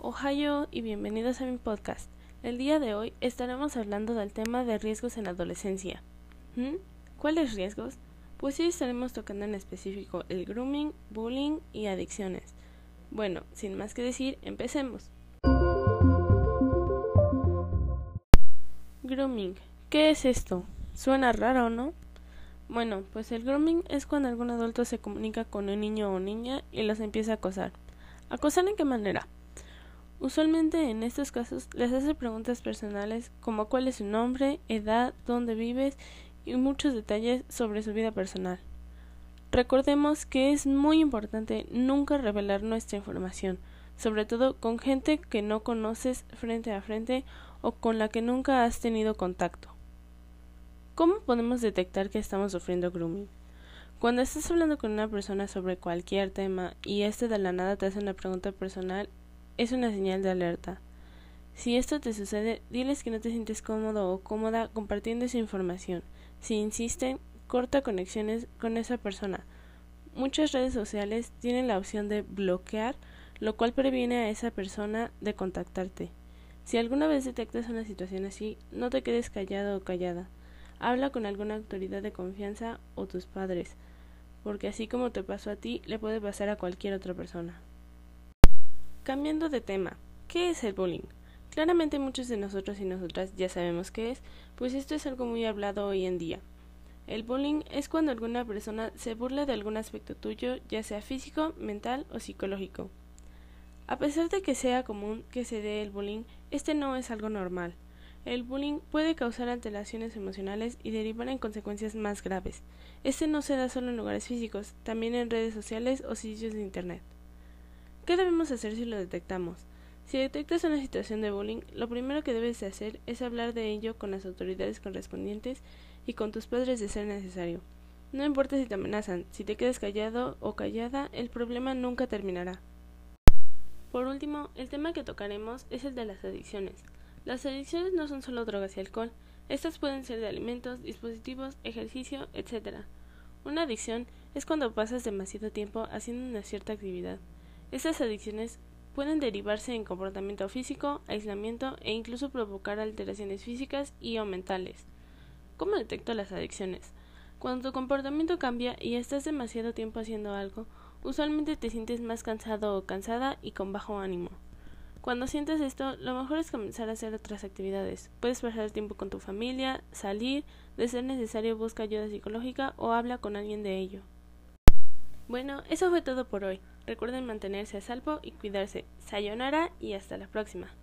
Ohio y bienvenidos a mi podcast. El día de hoy estaremos hablando del tema de riesgos en la adolescencia. ¿Mm? ¿Cuáles riesgos? Pues hoy estaremos tocando en específico el grooming, bullying y adicciones. Bueno, sin más que decir, empecemos. Grooming. ¿Qué es esto? ¿Suena raro, no? Bueno, pues el grooming es cuando algún adulto se comunica con un niño o niña y los empieza a acosar. ¿Acosar en qué manera? Usualmente en estos casos les hace preguntas personales como cuál es su nombre, edad, dónde vives y muchos detalles sobre su vida personal. Recordemos que es muy importante nunca revelar nuestra información, sobre todo con gente que no conoces frente a frente o con la que nunca has tenido contacto. ¿Cómo podemos detectar que estamos sufriendo grooming? Cuando estás hablando con una persona sobre cualquier tema y éste de la nada te hace una pregunta personal, es una señal de alerta. Si esto te sucede, diles que no te sientes cómodo o cómoda compartiendo esa información. Si insisten, corta conexiones con esa persona. Muchas redes sociales tienen la opción de bloquear, lo cual previene a esa persona de contactarte. Si alguna vez detectas una situación así, no te quedes callado o callada. Habla con alguna autoridad de confianza o tus padres, porque así como te pasó a ti, le puede pasar a cualquier otra persona. Cambiando de tema, ¿qué es el bullying? Claramente muchos de nosotros y nosotras ya sabemos qué es, pues esto es algo muy hablado hoy en día. El bullying es cuando alguna persona se burla de algún aspecto tuyo, ya sea físico, mental o psicológico. A pesar de que sea común que se dé el bullying, este no es algo normal. El bullying puede causar alteraciones emocionales y derivar en consecuencias más graves. Este no se da solo en lugares físicos, también en redes sociales o sitios de Internet. ¿Qué debemos hacer si lo detectamos? Si detectas una situación de bullying, lo primero que debes de hacer es hablar de ello con las autoridades correspondientes y con tus padres de ser necesario. No importa si te amenazan, si te quedas callado o callada, el problema nunca terminará. Por último, el tema que tocaremos es el de las adicciones. Las adicciones no son solo drogas y alcohol, estas pueden ser de alimentos, dispositivos, ejercicio, etc. Una adicción es cuando pasas demasiado tiempo haciendo una cierta actividad. Estas adicciones pueden derivarse en comportamiento físico, aislamiento e incluso provocar alteraciones físicas y o mentales. ¿Cómo detecto las adicciones? Cuando tu comportamiento cambia y estás demasiado tiempo haciendo algo, usualmente te sientes más cansado o cansada y con bajo ánimo. Cuando sientes esto, lo mejor es comenzar a hacer otras actividades. Puedes pasar tiempo con tu familia, salir, de ser necesario busca ayuda psicológica o habla con alguien de ello. Bueno, eso fue todo por hoy. Recuerden mantenerse a salvo y cuidarse. Sayonara y hasta la próxima.